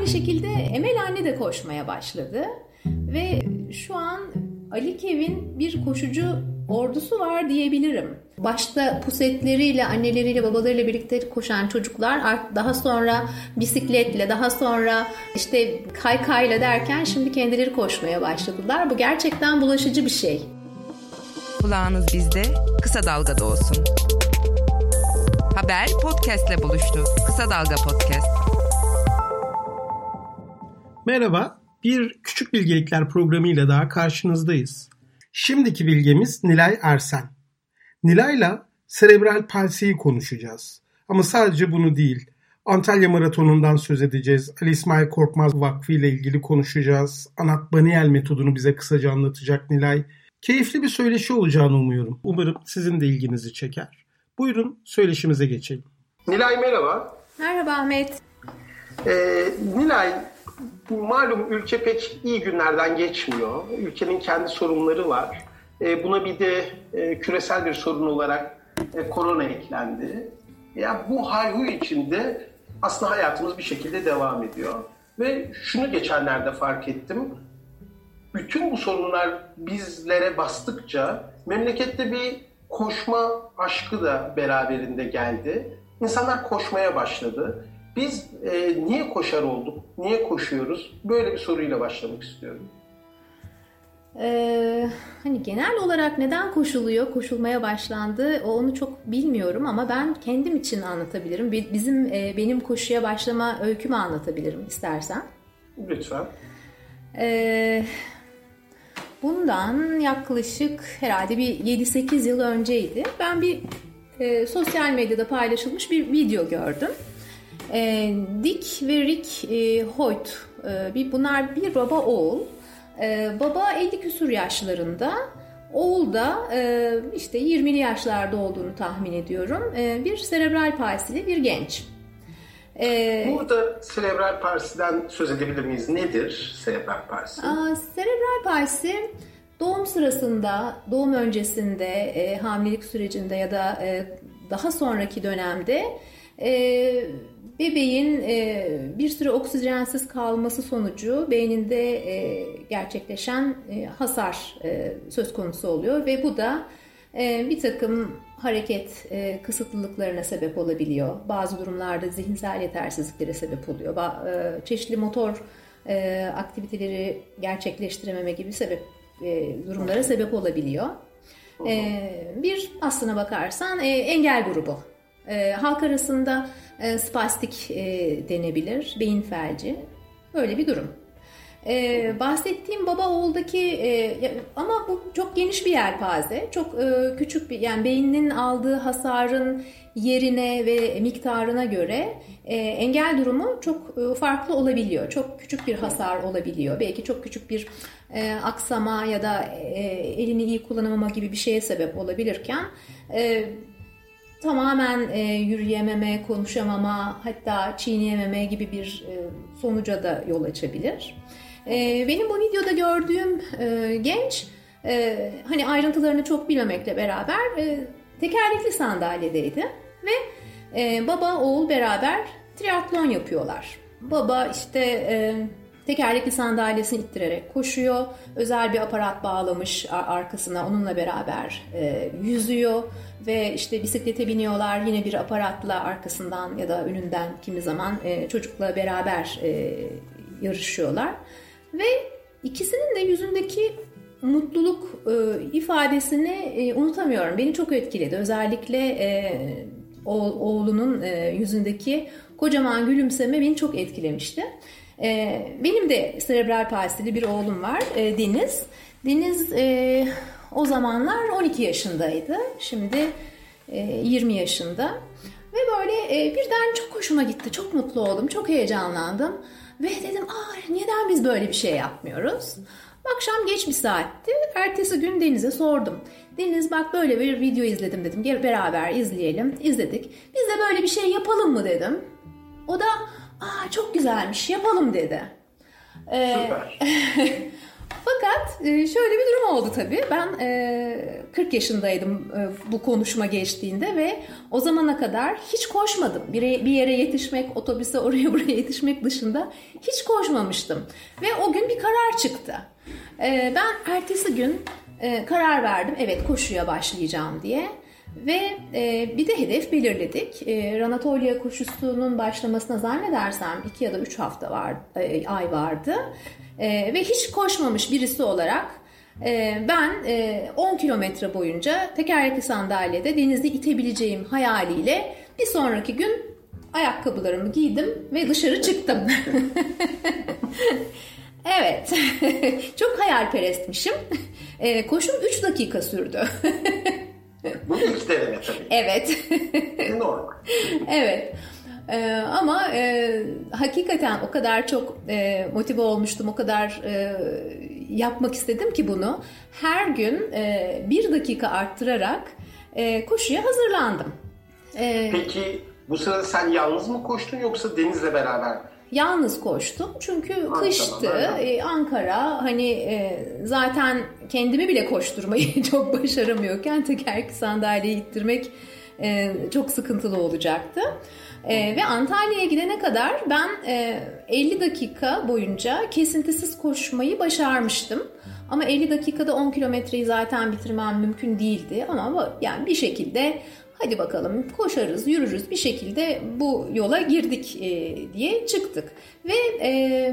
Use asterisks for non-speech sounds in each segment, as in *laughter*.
Aynı şekilde Emel anne de koşmaya başladı. Ve şu an Ali Kev'in bir koşucu ordusu var diyebilirim. Başta pusetleriyle, anneleriyle, babalarıyla birlikte koşan çocuklar daha sonra bisikletle, daha sonra işte kaykayla derken şimdi kendileri koşmaya başladılar. Bu gerçekten bulaşıcı bir şey. Kulağınız bizde, kısa dalgada olsun. Haber podcastle buluştu. Kısa Dalga Podcast. Merhaba, bir Küçük Bilgelikler programıyla daha karşınızdayız. Şimdiki bilgemiz Nilay Ersen. Nilay'la serebral palsiyi konuşacağız. Ama sadece bunu değil. Antalya Maratonu'ndan söz edeceğiz. Ali İsmail Korkmaz Vakfı ile ilgili konuşacağız. Anat Baniel metodunu bize kısaca anlatacak Nilay. Keyifli bir söyleşi olacağını umuyorum. Umarım sizin de ilginizi çeker. Buyurun söyleşimize geçelim. Nilay merhaba. Merhaba Ahmet. Ee, Nilay, malum ülke pek iyi günlerden geçmiyor. Ülkenin kendi sorunları var. Ee, buna bir de e, küresel bir sorun olarak e, korona eklendi. Ya bu hayhu içinde aslında hayatımız bir şekilde devam ediyor. Ve şunu geçenlerde fark ettim. Bütün bu sorunlar bizlere bastıkça memlekette bir koşma aşkı da beraberinde geldi. İnsanlar koşmaya başladı. Biz e, niye koşar olduk? Niye koşuyoruz? Böyle bir soruyla başlamak istiyorum. Ee, hani genel olarak neden koşuluyor, koşulmaya başlandı onu çok bilmiyorum ama ben kendim için anlatabilirim. Bizim e, benim koşuya başlama öykümü anlatabilirim istersen. Lütfen. Ee, bundan yaklaşık herhalde bir 7-8 yıl önceydi. Ben bir e, sosyal medyada paylaşılmış bir video gördüm. E, Dick ve Rick e, Hoyt, e, bir, bunlar bir baba oğul. E, baba 50 küsur yaşlarında, oğul da e, işte 20'li yaşlarda olduğunu tahmin ediyorum. E, bir serebral palsili bir genç. Ee, Burada serebral palsiden söz edebilir miyiz? Nedir serebral palsi? Aa, serebral palsi doğum sırasında, doğum öncesinde, e, hamilelik sürecinde ya da e, daha sonraki dönemde e, bebeğin e, bir süre oksijensiz kalması sonucu beyninde e, gerçekleşen e, hasar e, söz konusu oluyor ve bu da e, bir takım hareket e, kısıtlılıklarına sebep olabiliyor. Bazı durumlarda zihinsel yetersizliklere sebep oluyor. Ba, e, çeşitli motor e, aktiviteleri gerçekleştirememe gibi sebep e, durumlara sebep olabiliyor. E, bir aslına bakarsan e, engel grubu. E, halk arasında e, spastik e, denebilir, beyin felci. Böyle bir durum. Ee, bahsettiğim baba oğuldaki e, ama bu çok geniş bir yelpaze. Çok e, küçük bir yani beyninin aldığı hasarın yerine ve miktarına göre e, engel durumu çok e, farklı olabiliyor. Çok küçük bir hasar olabiliyor. Belki çok küçük bir e, aksama ya da e, elini iyi kullanamama gibi bir şeye sebep olabilirken e, tamamen e, yürüyememe, konuşamama, hatta çiğneyememe gibi bir e, sonuca da yol açabilir. E, benim bu videoda gördüğüm e, genç, e, hani ayrıntılarını çok bilmemekle beraber e, tekerlekli sandalyedeydi ve e, baba oğul beraber triatlon yapıyorlar. Baba işte e, tekerlekli sandalyesini ittirerek koşuyor. Özel bir aparat bağlamış arkasına onunla beraber e, yüzüyor ve işte bisiklete biniyorlar yine bir aparatla arkasından ya da önünden kimi zaman e, çocukla beraber e, yarışıyorlar. Ve ikisinin de yüzündeki mutluluk e, ifadesini e, unutamıyorum. Beni çok etkiledi. Özellikle e, oğlunun e, yüzündeki kocaman gülümseme beni çok etkilemişti. E, benim de serebral palsili bir oğlum var, e, Deniz. Deniz e, o zamanlar 12 yaşındaydı. Şimdi e, 20 yaşında. Ve böyle e, birden çok hoşuma gitti. Çok mutlu oldum. Çok heyecanlandım. Ve dedim aa neden biz böyle bir şey yapmıyoruz? Akşam geç bir saatti. Ertesi gün Deniz'e sordum. Deniz bak böyle bir video izledim dedim. Gel beraber izleyelim. İzledik. Biz de böyle bir şey yapalım mı dedim. O da aa çok güzelmiş yapalım dedi. Ee, Süper. *laughs* Fakat e, şöyle bir durum oldu tabii. Ben 40 yaşındaydım bu konuşma geçtiğinde ve o zamana kadar hiç koşmadım. Bir yere yetişmek, otobüse *laughs* oraya buraya yetişmek dışında hiç koşmamıştım. Ve o gün bir karar çıktı. Ben ertesi gün karar verdim. Evet koşuya başlayacağım diye. Ve e, bir de hedef belirledik. E, Ranatolya koşusunun başlamasına zannedersem 2 ya da 3 hafta var, e, ay vardı. E, ve hiç koşmamış birisi olarak e, ben e, 10 kilometre boyunca tekerlekli sandalyede denizi itebileceğim hayaliyle bir sonraki gün ayakkabılarımı giydim ve dışarı çıktım. *laughs* evet, *laughs* çok hayalperestmişim. E, koşum 3 dakika sürdü. *laughs* Bu ilk deneme tabii. Evet. Normal. evet. Ee, ama e, hakikaten o kadar çok e, motive olmuştum, o kadar e, yapmak istedim ki bunu. Her gün e, bir dakika arttırarak e, koşuya hazırlandım. E, Peki bu sırada sen yalnız mı koştun yoksa Deniz'le beraber Yalnız koştum çünkü ha, kıştı. Tamam, ee, Ankara hani e, zaten kendimi bile koşturmayı *laughs* çok başaramıyorken tekerlekli sandalyeyi ittirmek e, çok sıkıntılı olacaktı. E, ve Antalya'ya gidene kadar ben e, 50 dakika boyunca kesintisiz koşmayı başarmıştım. Ama 50 dakikada 10 kilometreyi zaten bitirmem mümkün değildi. Ama yani bir şekilde hadi bakalım koşarız, yürürüz bir şekilde bu yola girdik e, diye çıktık. Ve e,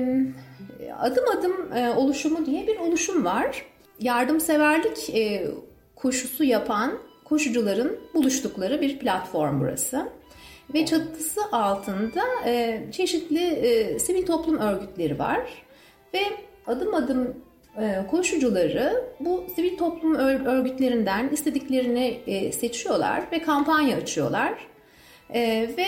adım adım e, oluşumu diye bir oluşum var. Yardımseverlik e, koşusu yapan koşucuların buluştukları bir platform burası. Ve çatısı altında e, çeşitli e, sivil toplum örgütleri var. Ve adım adım koşucuları bu sivil toplum örgütlerinden istediklerini e, seçiyorlar ve kampanya açıyorlar. E, ve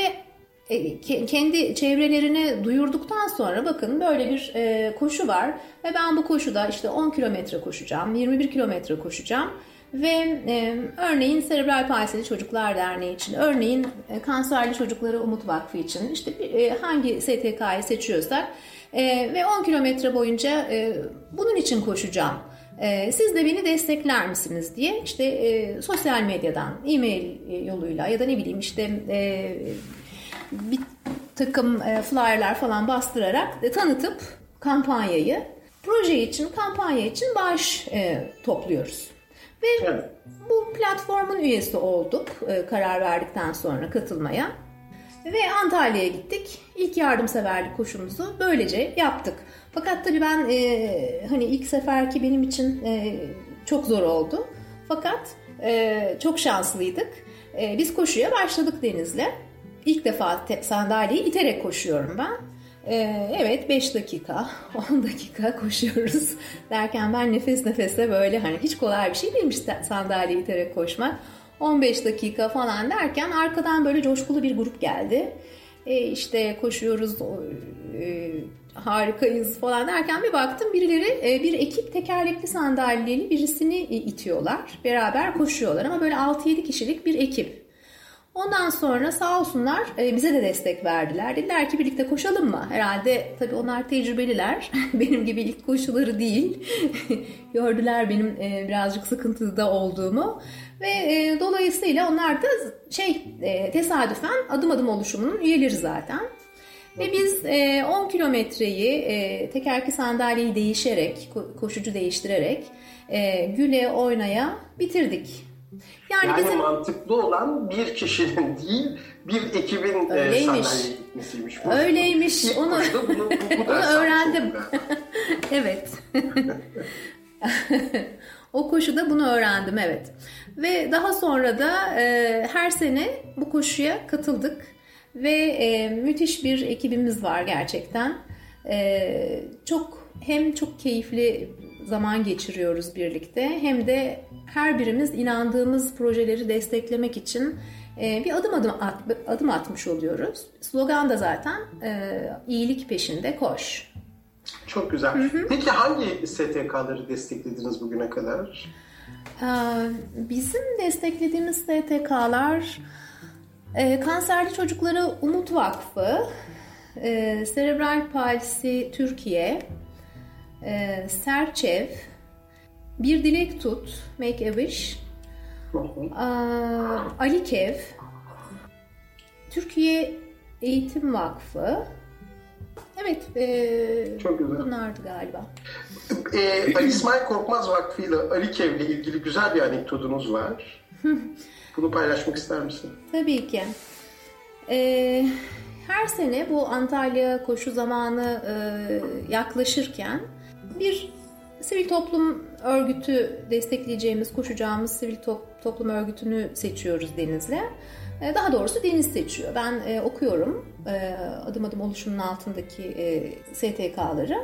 kendi çevrelerine duyurduktan sonra bakın böyle bir koşu var ve ben bu koşuda işte 10 kilometre koşacağım, 21 kilometre koşacağım ve örneğin Serebral Palsili Çocuklar Derneği için, örneğin Kanserli Çocukları Umut Vakfı için işte hangi STK'yı seçiyorsak e, ve 10 kilometre boyunca e, bunun için koşacağım. E, siz de beni destekler misiniz diye işte e, sosyal medyadan, e-mail yoluyla ya da ne bileyim işte e, bir takım e, flyerlar falan bastırarak e, tanıtıp kampanyayı proje için, kampanya için bağış e, topluyoruz. Ve evet. bu platformun üyesi olduk e, karar verdikten sonra katılmaya. Ve Antalya'ya gittik. İlk yardımseverlik koşumuzu böylece yaptık. Fakat tabii ben e, hani ilk seferki benim için e, çok zor oldu. Fakat e, çok şanslıydık. E, biz koşuya başladık Deniz'le. İlk defa te- sandalyeyi iterek koşuyorum ben. E, evet 5 dakika, *laughs* 10 dakika koşuyoruz derken ben nefes nefese böyle hani hiç kolay bir şey değilmiş sandalyeyi iterek koşmak. 15 dakika falan derken arkadan böyle coşkulu bir grup geldi. E işte koşuyoruz, e, harikayız falan derken bir baktım birileri e, bir ekip tekerlekli sandalyeli birisini itiyorlar. Beraber koşuyorlar ama böyle 6-7 kişilik bir ekip. Ondan sonra sağ olsunlar e, bize de destek verdiler. Dediler ki birlikte koşalım mı? Herhalde tabii onlar tecrübeliler. *laughs* benim gibi ilk koşuları değil. *laughs* Gördüler benim e, birazcık sıkıntıda olduğumu. Ve e, dolayısıyla onlar da şey tesadüfen adım adım oluşumunun üyeleri zaten. Ve biz e, 10 kilometreyi tekerki sandalyeyi değişerek, koşucu değiştirerek güle oynaya bitirdik. Yani, yani bizim... mantıklı olan bir kişinin *laughs* değil bir ekibin e, Öyleymiş. sandalyeye gitmesiymiş. Bu. Öyleymiş. İlk onu, bunu, bu, *laughs* bu onu öğrendim. *laughs* evet. o koşuda bunu öğrendim evet. Ve daha sonra da e, her sene bu koşuya katıldık ve e, müthiş bir ekibimiz var gerçekten. E, çok hem çok keyifli zaman geçiriyoruz birlikte hem de her birimiz inandığımız projeleri desteklemek için e, bir adım adım at, adım atmış oluyoruz. Slogan da zaten e, iyilik peşinde koş. Çok güzel. Hı hı. Peki hangi STK'ları desteklediniz bugüne kadar? Ee, bizim desteklediğimiz STK'lar e, Kanserli Çocuklara Umut Vakfı, Serebral Palsi Türkiye, e, Serçev, Bir Dilek Tut, Make a Wish, Alikev, Türkiye Eğitim Vakfı, Evet, e, Çok güzel. bunlardı galiba. E, Ali İsmail Korkmaz Vakfı ile Ali Kev ile ilgili güzel bir anekdotunuz var. *laughs* Bunu paylaşmak ister misin? Tabii ki. E, her sene bu Antalya koşu zamanı e, yaklaşırken bir sivil toplum örgütü destekleyeceğimiz, koşacağımız sivil top, toplum örgütünü seçiyoruz Deniz'le. E, daha doğrusu Deniz seçiyor. Ben e, okuyorum e, adım adım oluşumun altındaki e, STK'ları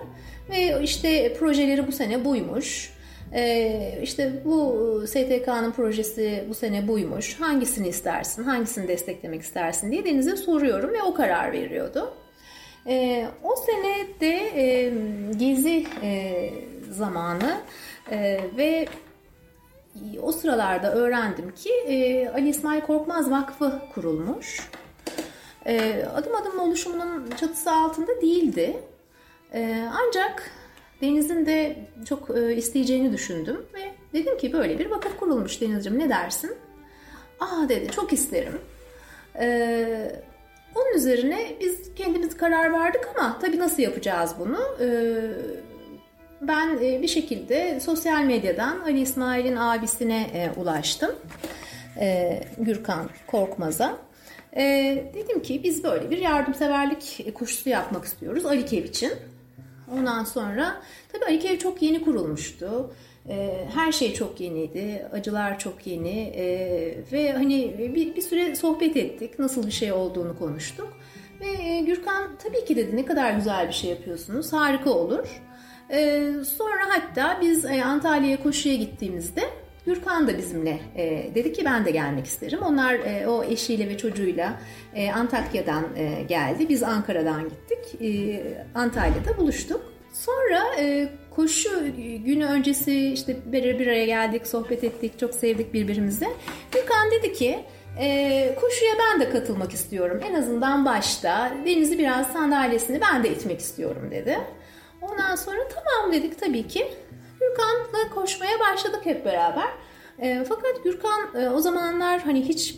ve işte projeleri bu sene buymuş. E, işte bu STK'nın projesi bu sene buymuş. Hangisini istersin, hangisini desteklemek istersin diye Deniz'e soruyorum ve o karar veriyordu. E, o sene de e, gezi e, zamanı e, ve o sıralarda öğrendim ki e, Ali İsmail Korkmaz Vakfı kurulmuş. E, adım adım oluşumunun çatısı altında değildi. E, ancak Deniz'in de çok e, isteyeceğini düşündüm ve dedim ki böyle bir vakıf kurulmuş Deniz'ciğim ne dersin? Aa dedi çok isterim. E, üzerine biz kendimiz karar verdik ama tabii nasıl yapacağız bunu? E, ben e, bir şekilde sosyal medyadan Ali İsmail'in abisine e, ulaştım. E, Gürkan Korkmaz'a. Dedim ki biz böyle bir yardımseverlik koşusu yapmak istiyoruz Ali Kev için. Ondan sonra tabii Ali Kev çok yeni kurulmuştu. Her şey çok yeniydi, acılar çok yeni ve hani bir, bir süre sohbet ettik, nasıl bir şey olduğunu konuştuk. Ve Gürkan tabii ki dedi ne kadar güzel bir şey yapıyorsunuz, harika olur. E, sonra hatta biz e, Antalya'ya koşuya gittiğimizde Gürkan da bizimle e, dedi ki ben de gelmek isterim. Onlar e, o eşiyle ve çocuğuyla e, Antakya'dan e, geldi. Biz Ankara'dan gittik. E, Antalya'da buluştuk. Sonra e, koşu günü öncesi işte bir, bir araya geldik, sohbet ettik, çok sevdik birbirimizi. Gürkan dedi ki e, koşuya ben de katılmak istiyorum. En azından başta Deniz'i biraz sandalyesini ben de itmek istiyorum dedi. Ondan sonra tamam dedik tabii ki. Gürkan'la koşmaya başladık hep beraber. E, fakat Gürkan e, o zamanlar hani hiç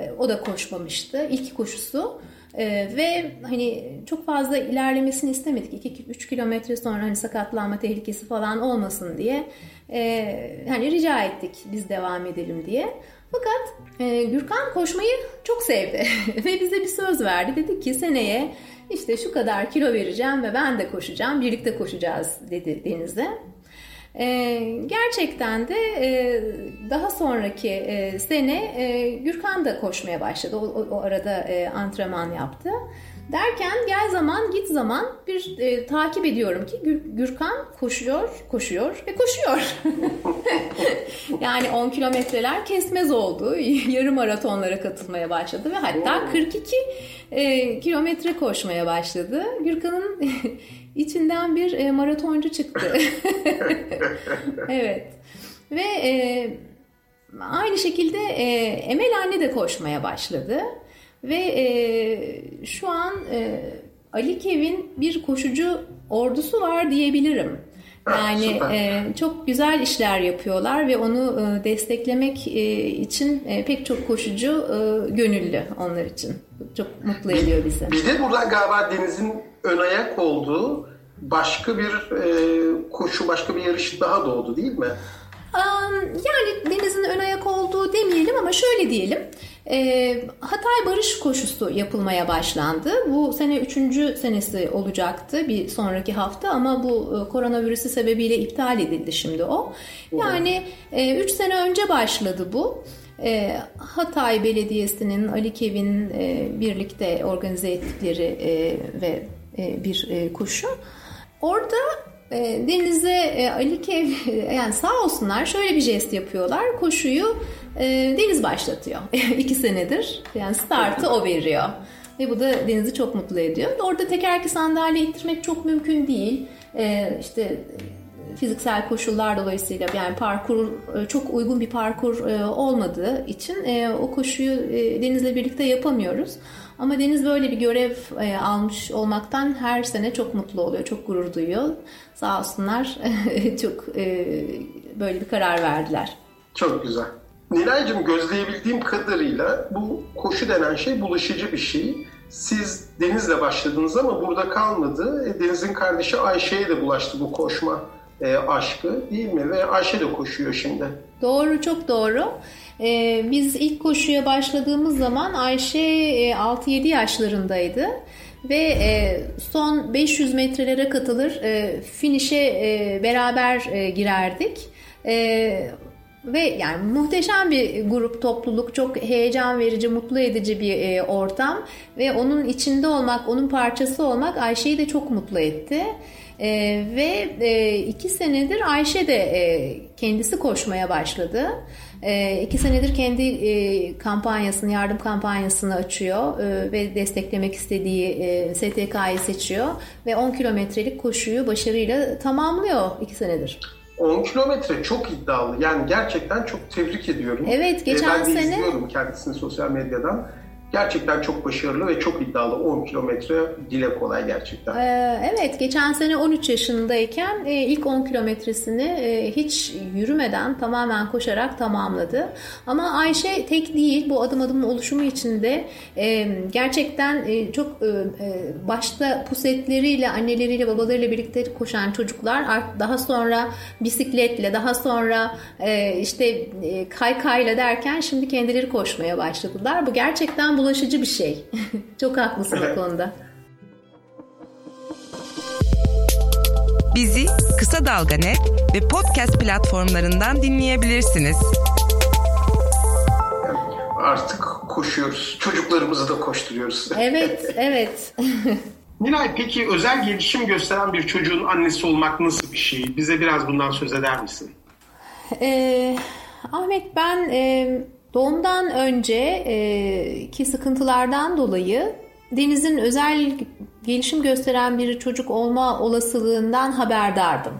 e, o da koşmamıştı. İlk koşusu. Ee, ve hani çok fazla ilerlemesini istemedik. 2-3 kilometre sonra hani sakatlanma tehlikesi falan olmasın diye e, hani rica ettik biz devam edelim diye. Fakat e, Gürkan koşmayı çok sevdi *laughs* ve bize bir söz verdi. Dedi ki seneye işte şu kadar kilo vereceğim ve ben de koşacağım, birlikte koşacağız dedi Deniz'e. Ee, gerçekten de e, daha sonraki e, sene e, Gürkan da koşmaya başladı. O, o, o arada e, antrenman yaptı. Derken gel zaman git zaman bir e, takip ediyorum ki Gür, Gürkan koşuyor, koşuyor ve koşuyor. *laughs* yani 10 kilometreler kesmez oldu. *laughs* Yarım maratonlara katılmaya başladı ve hatta 42 e, kilometre koşmaya başladı. Gürkan'ın *laughs* içinden bir e, maratoncu çıktı. *laughs* evet. Ve e, aynı şekilde e, Emel anne de koşmaya başladı. Ve e, şu an e, Ali Kevin bir koşucu ordusu var diyebilirim. Yani e, çok güzel işler yapıyorlar ve onu e, desteklemek e, için e, pek çok koşucu e, gönüllü onlar için. Çok mutlu ediyor bizi. Bir de buradan galiba Deniz'in ön ayak olduğu başka bir e, koşu, başka bir yarış daha doğdu değil mi? Yani Deniz'in ön ayak olduğu demeyelim ama şöyle diyelim. E, Hatay Barış Koşusu yapılmaya başlandı. Bu sene üçüncü senesi olacaktı bir sonraki hafta ama bu e, koronavirüsü sebebiyle iptal edildi şimdi o. Yani e, üç sene önce başladı bu. E, Hatay Belediyesi'nin Ali Kevin e, birlikte organize ettikleri e, ve e, bir e, koşu. Orada e, Deniz'e e, Ali Kev *laughs* yani sağ olsunlar şöyle bir jest yapıyorlar. Koşuyu e, Deniz başlatıyor. *laughs* iki senedir. Yani startı o veriyor. Ve bu da Deniz'i çok mutlu ediyor. Orada tekerlekli sandalye ittirmek çok mümkün değil. E, işte fiziksel koşullar dolayısıyla yani parkur e, çok uygun bir parkur e, olmadığı için e, o koşuyu Deniz'le birlikte yapamıyoruz. Ama Deniz böyle bir görev almış olmaktan her sene çok mutlu oluyor, çok gurur duyuyor. Sağ olsunlar *laughs* çok böyle bir karar verdiler. Çok güzel. Nilay'cığım gözleyebildiğim kadarıyla bu koşu denen şey bulaşıcı bir şey. Siz Deniz'le başladınız ama burada kalmadı. Deniz'in kardeşi Ayşe'ye de bulaştı bu koşma e, aşkı değil mi? Ve Ayşe de koşuyor şimdi. Doğru, çok doğru. Ee, biz ilk koşuya başladığımız zaman Ayşe e, 6-7 yaşlarındaydı ve e, son 500 metrelere katılır e, finişe e, beraber e, girerdik. E, ve yani muhteşem bir grup topluluk çok heyecan verici mutlu edici bir e, ortam ve onun içinde olmak onun parçası olmak Ayşe'yi de çok mutlu etti. E, ve e, iki senedir Ayşe de e, kendisi koşmaya başladı. E, iki senedir kendi e, kampanyasını, yardım kampanyasını açıyor e, ve desteklemek istediği e, STK'yı seçiyor ve 10 kilometrelik koşuyu başarıyla tamamlıyor iki senedir. 10 kilometre çok iddialı. Yani gerçekten çok tebrik ediyorum. Evet, geçen ben de sene... izliyorum kendisini sosyal medyadan. Gerçekten çok başarılı ve çok iddialı. 10 kilometre dile kolay gerçekten. Ee, evet, geçen sene 13 yaşındayken e, ilk 10 kilometresini e, hiç yürümeden tamamen koşarak tamamladı. Ama Ayşe tek değil, bu adım adım oluşumu içinde e, gerçekten çok başta pusetleriyle, anneleriyle, babalarıyla birlikte koşan çocuklar daha sonra bisikletle, daha sonra işte kaykayla derken şimdi kendileri koşmaya başladılar. Bu gerçekten bulaşıcı bir şey. *laughs* Çok haklısın o konuda. Bizi Kısa Dalga Net ve podcast platformlarından dinleyebilirsiniz. Artık koşuyoruz. Çocuklarımızı da koşturuyoruz. *laughs* Evet, evet. *laughs* Nilay peki özel gelişim gösteren bir çocuğun annesi olmak nasıl bir şey? Bize biraz bundan söz eder misin? Ee, Ahmet ben... E Doğumdan önceki sıkıntılardan dolayı Deniz'in özel gelişim gösteren bir çocuk olma olasılığından haberdardım.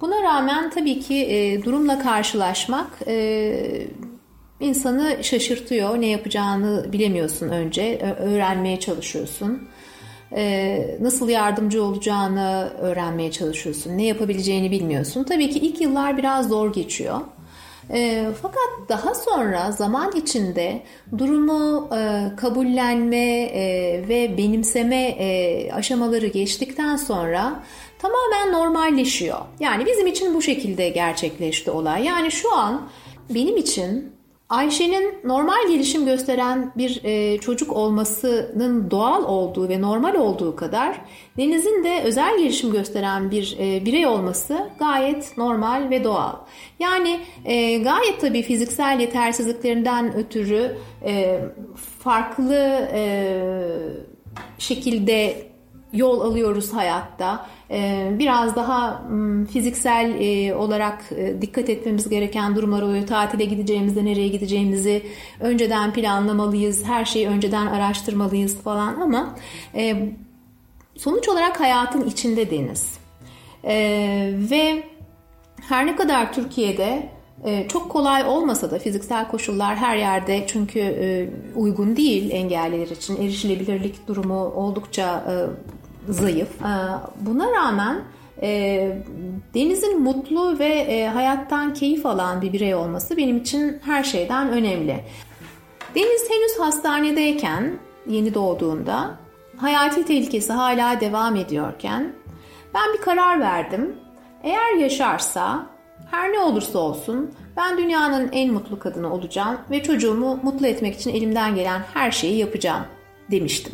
Buna rağmen tabii ki e, durumla karşılaşmak e, insanı şaşırtıyor. Ne yapacağını bilemiyorsun önce. Öğrenmeye çalışıyorsun. E, nasıl yardımcı olacağını öğrenmeye çalışıyorsun. Ne yapabileceğini bilmiyorsun. Tabii ki ilk yıllar biraz zor geçiyor. E, fakat daha sonra zaman içinde durumu e, kabullenme e, ve benimseme e, aşamaları geçtikten sonra tamamen normalleşiyor. Yani bizim için bu şekilde gerçekleşti olay. Yani şu an benim için Ayşe'nin normal gelişim gösteren bir e, çocuk olmasının doğal olduğu ve normal olduğu kadar Deniz'in de özel gelişim gösteren bir e, birey olması gayet normal ve doğal. Yani e, gayet tabii fiziksel yetersizliklerinden ötürü e, farklı e, şekilde yol alıyoruz hayatta. Ee, biraz daha fiziksel e, olarak e, dikkat etmemiz gereken durumlar oluyor. Tatile gideceğimizde nereye gideceğimizi önceden planlamalıyız. Her şeyi önceden araştırmalıyız falan ama e, sonuç olarak hayatın içinde deniz. Ve her ne kadar Türkiye'de çok kolay olmasa da fiziksel koşullar her yerde çünkü uygun değil engelliler için erişilebilirlik durumu oldukça zayıf. Ee, buna rağmen e, Deniz'in mutlu ve e, hayattan keyif alan bir birey olması benim için her şeyden önemli. Deniz henüz hastanedeyken, yeni doğduğunda, hayati tehlikesi hala devam ediyorken ben bir karar verdim. Eğer yaşarsa her ne olursa olsun ben dünyanın en mutlu kadını olacağım ve çocuğumu mutlu etmek için elimden gelen her şeyi yapacağım demiştim.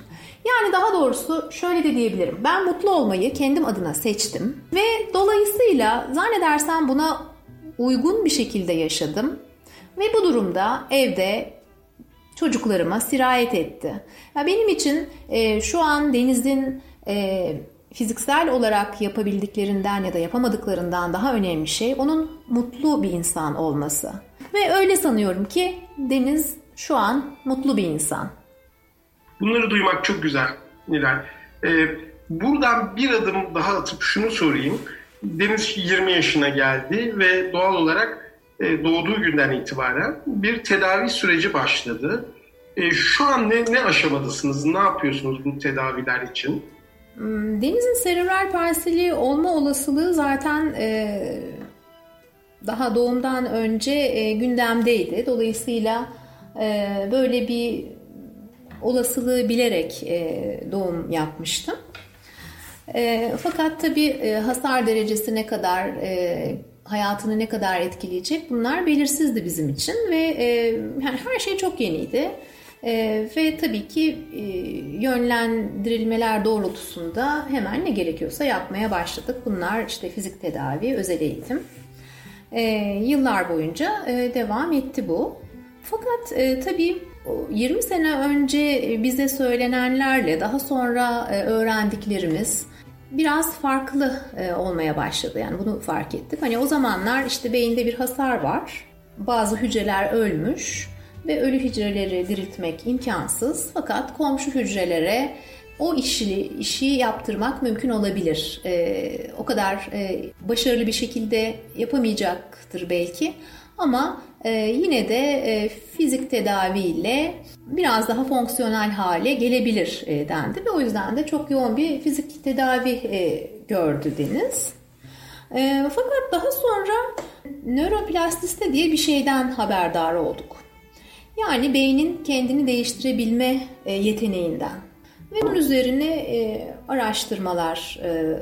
Yani daha doğrusu şöyle de diyebilirim. Ben mutlu olmayı kendim adına seçtim ve dolayısıyla zannedersem buna uygun bir şekilde yaşadım. Ve bu durumda evde çocuklarıma sirayet etti. Ya benim için e, şu an Deniz'in e, fiziksel olarak yapabildiklerinden ya da yapamadıklarından daha önemli şey onun mutlu bir insan olması. Ve öyle sanıyorum ki Deniz şu an mutlu bir insan. Bunları duymak çok güzel Nilay. Ee, buradan bir adım daha atıp şunu sorayım. Deniz 20 yaşına geldi ve doğal olarak e, doğduğu günden itibaren bir tedavi süreci başladı. E, şu an ne, ne aşamadasınız? Ne yapıyorsunuz bu tedaviler için? Hmm, Deniz'in serebral palsili olma olasılığı zaten e, daha doğumdan önce e, gündemdeydi. Dolayısıyla e, böyle bir olasılığı bilerek e, doğum yapmıştım. E, fakat tabii e, hasar derecesi ne kadar, e, hayatını ne kadar etkileyecek bunlar belirsizdi bizim için ve e, yani her şey çok yeniydi. E, ve tabii ki e, yönlendirilmeler doğrultusunda hemen ne gerekiyorsa yapmaya başladık. Bunlar işte fizik tedavi, özel eğitim. E, yıllar boyunca e, devam etti bu. Fakat e, tabii 20 sene önce bize söylenenlerle daha sonra e, öğrendiklerimiz biraz farklı e, olmaya başladı. Yani bunu fark ettik. Hani o zamanlar işte beyinde bir hasar var. Bazı hücreler ölmüş ve ölü hücreleri diriltmek imkansız. Fakat komşu hücrelere o işi, işi yaptırmak mümkün olabilir. E, o kadar e, başarılı bir şekilde yapamayacaktır belki. Ama e, yine de e, fizik tedaviyle biraz daha fonksiyonel hale gelebilir e, dendi ve o yüzden de çok yoğun bir fizik tedavi e, gördü Deniz. E, fakat daha sonra nöroplastiste diye bir şeyden haberdar olduk. Yani beynin kendini değiştirebilme e, yeteneğinden. Ve bunun üzerine e, araştırmalar e,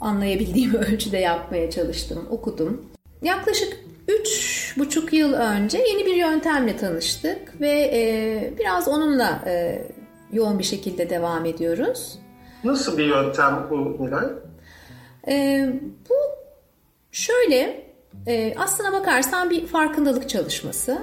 anlayabildiğim *laughs* ölçüde yapmaya çalıştım, okudum. Yaklaşık üç buçuk yıl önce yeni bir yöntemle tanıştık ve e, biraz onunla e, yoğun bir şekilde devam ediyoruz. Nasıl bir yöntem bu Nilay? E, bu şöyle, e, aslına bakarsan bir farkındalık çalışması.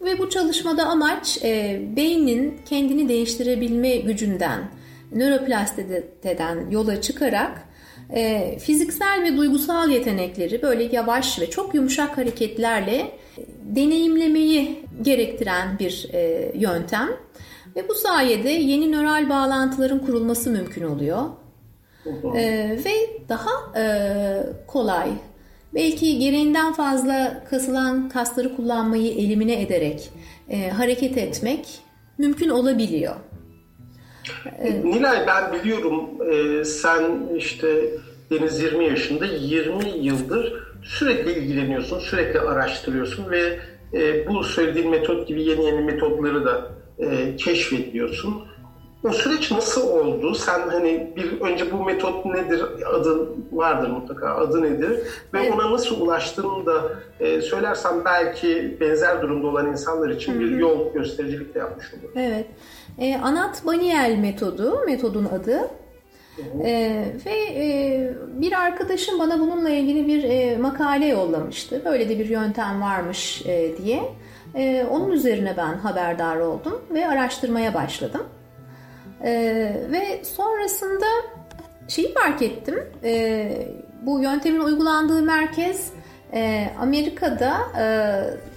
Ve bu çalışmada amaç e, beynin kendini değiştirebilme gücünden, nöroplastiden yola çıkarak e, fiziksel ve duygusal yetenekleri böyle yavaş ve çok yumuşak hareketlerle deneyimlemeyi gerektiren bir e, yöntem. Ve bu sayede yeni nöral bağlantıların kurulması mümkün oluyor. E, ve daha e, kolay, belki gereğinden fazla kasılan kasları kullanmayı elimine ederek e, hareket etmek mümkün olabiliyor. Nilay ben biliyorum e, sen işte Deniz 20 yaşında 20 yıldır sürekli ilgileniyorsun, sürekli araştırıyorsun ve e, bu söylediğin metot gibi yeni yeni metodları da e, keşfediyorsun. O süreç nasıl oldu? Sen hani bir önce bu metot nedir? Adı vardır mutlaka. Adı nedir? Ve evet. ona nasıl ulaştığını da e, söylersen belki benzer durumda olan insanlar için Hı-hı. bir yol göstericilik de yapmış olur. Evet. E, Anat Baniel metodu, metodun adı. E, ve e, bir arkadaşım bana bununla ilgili bir e, makale yollamıştı. Böyle de bir yöntem varmış e, diye. E, onun üzerine ben haberdar oldum ve araştırmaya başladım. E, ve sonrasında şeyi fark ettim. E, bu yöntemin uygulandığı merkez e, Amerika'da e,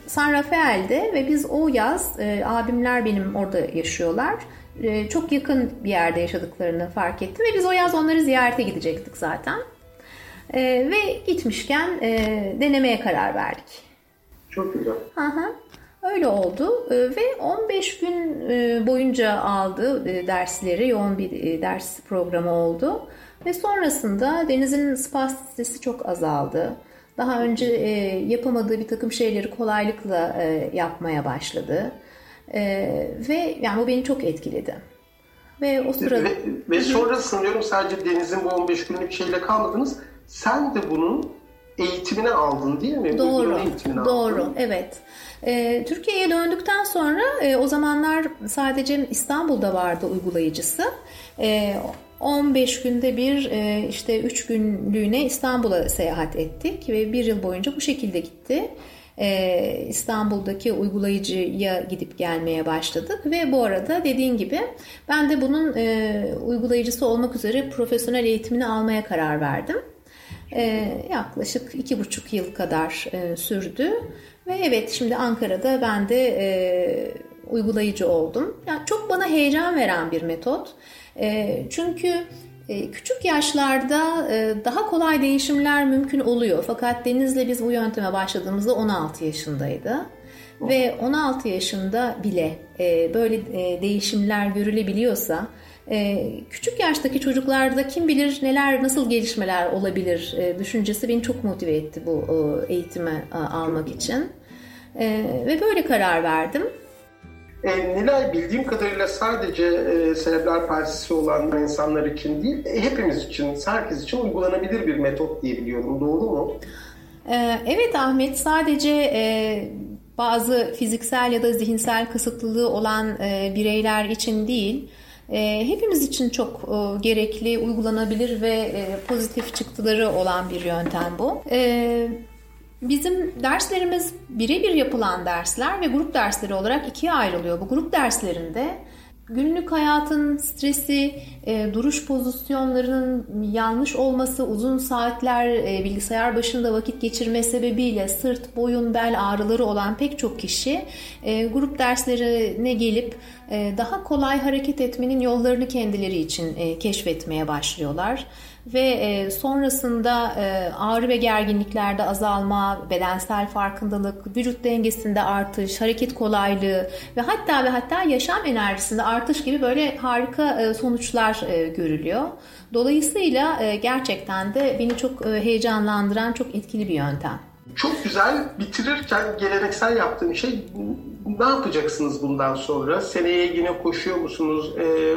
San Rafael'de ve biz o yaz e, abimler benim orada yaşıyorlar. E, çok yakın bir yerde yaşadıklarını fark ettim ve biz o yaz onları ziyarete gidecektik zaten. E, ve gitmişken e, denemeye karar verdik. Çok güzel. Hı hı. Öyle oldu e, ve 15 gün e, boyunca aldı e, dersleri, yoğun bir ders programı oldu. Ve sonrasında Deniz'in spastisitesi çok azaldı. Daha önce yapamadığı bir takım şeyleri kolaylıkla yapmaya başladı. Ve yani bu beni çok etkiledi. Ve o sırada... Ve, ve sonra sanıyorum sadece Deniz'in bu 15 günlük şeyle kalmadınız. Sen de bunun eğitimini aldın değil mi? Doğru, doğru, aldın. evet. E, Türkiye'ye döndükten sonra e, o zamanlar sadece İstanbul'da vardı uygulayıcısı. E, 15 günde bir e, işte 3 günlüğüne İstanbul'a seyahat ettik ve bir yıl boyunca bu şekilde gitti. Ee, İstanbul'daki uygulayıcıya gidip gelmeye başladık ve bu arada dediğin gibi ben de bunun e, uygulayıcısı olmak üzere profesyonel eğitimini almaya karar verdim. Yaklaşık iki buçuk yıl kadar sürdü ve evet şimdi Ankara'da ben de e, uygulayıcı oldum. Yani çok bana heyecan veren bir metot. E, çünkü E, küçük yaşlarda e, daha kolay değişimler mümkün oluyor. Fakat Deniz'le biz bu yönteme başladığımızda 16 yaşındaydı. Ve 16 yaşında bile e, böyle değişimler görülebiliyorsa küçük yaştaki çocuklarda kim bilir neler nasıl gelişmeler olabilir düşüncesi beni çok motive etti bu eğitimi almak için. Ve böyle karar verdim. E, Nilay bildiğim kadarıyla sadece e, serebral palsisi olan insanlar için değil, e, hepimiz için, herkes için uygulanabilir bir metot diye biliyorum. Doğru mu? E, evet Ahmet, sadece e, bazı fiziksel ya da zihinsel kısıtlılığı olan e, bireyler için değil, e, hepimiz için çok e, gerekli, uygulanabilir ve e, pozitif çıktıları olan bir yöntem bu. E, Bizim derslerimiz birebir yapılan dersler ve grup dersleri olarak ikiye ayrılıyor. Bu grup derslerinde günlük hayatın stresi, e, duruş pozisyonlarının yanlış olması, uzun saatler e, bilgisayar başında vakit geçirme sebebiyle sırt, boyun, bel ağrıları olan pek çok kişi e, grup derslerine gelip daha kolay hareket etmenin yollarını kendileri için keşfetmeye başlıyorlar ve e, sonrasında e, ağrı ve gerginliklerde azalma, bedensel farkındalık, vücut dengesinde artış, hareket kolaylığı ve hatta ve hatta yaşam enerjisinde artış gibi böyle harika e, sonuçlar görülüyor. Dolayısıyla gerçekten de beni çok heyecanlandıran çok etkili bir yöntem. Çok güzel. Bitirirken geleneksel yaptığım şey ne yapacaksınız bundan sonra? Seneye yine koşuyor musunuz? E,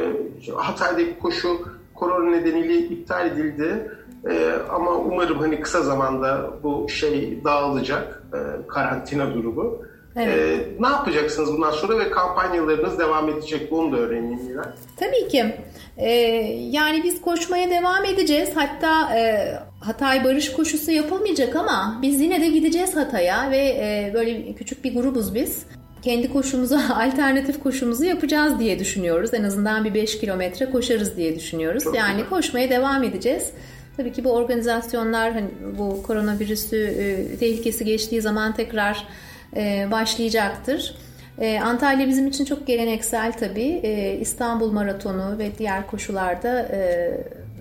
Hatay'daki koşu korona nedeniyle iptal edildi. E, ama umarım hani kısa zamanda bu şey dağılacak e, karantina durumu. Evet. E, ne yapacaksınız bundan sonra ve kampanyalarınız devam edecek onu da öğreneyim Miray. Tabii ki. Ee, yani biz koşmaya devam edeceğiz. Hatta e, Hatay Barış Koşusu yapılmayacak ama biz yine de gideceğiz Hatay'a ve e, böyle küçük bir grubuz biz kendi koşumuza *laughs* alternatif koşumuzu yapacağız diye düşünüyoruz. En azından bir 5 kilometre koşarız diye düşünüyoruz. Çok yani güzel. koşmaya devam edeceğiz. Tabii ki bu organizasyonlar hani bu koronavirüsü e, tehlikesi geçtiği zaman tekrar e, başlayacaktır. E, Antalya bizim için çok geleneksel tabii. E, İstanbul Maratonu ve diğer koşularda e,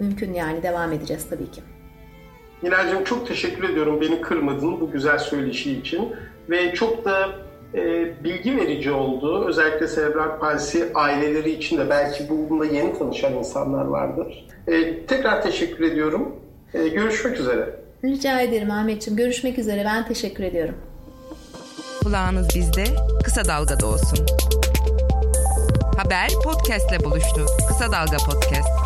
mümkün yani devam edeceğiz tabii ki. Nilay'cığım çok teşekkür ediyorum beni kırmadın bu güzel söyleşi için. Ve çok da bilgi verici oldu. Özellikle serebral palsi aileleri için de belki bununla yeni tanışan insanlar vardır. E, tekrar teşekkür ediyorum. E, görüşmek üzere. Rica ederim Ahmetciğim. Görüşmek üzere. Ben teşekkür ediyorum. Kulağınız bizde, Kısa Dalga'da olsun. Haber podcastle buluştu. Kısa Dalga Podcast.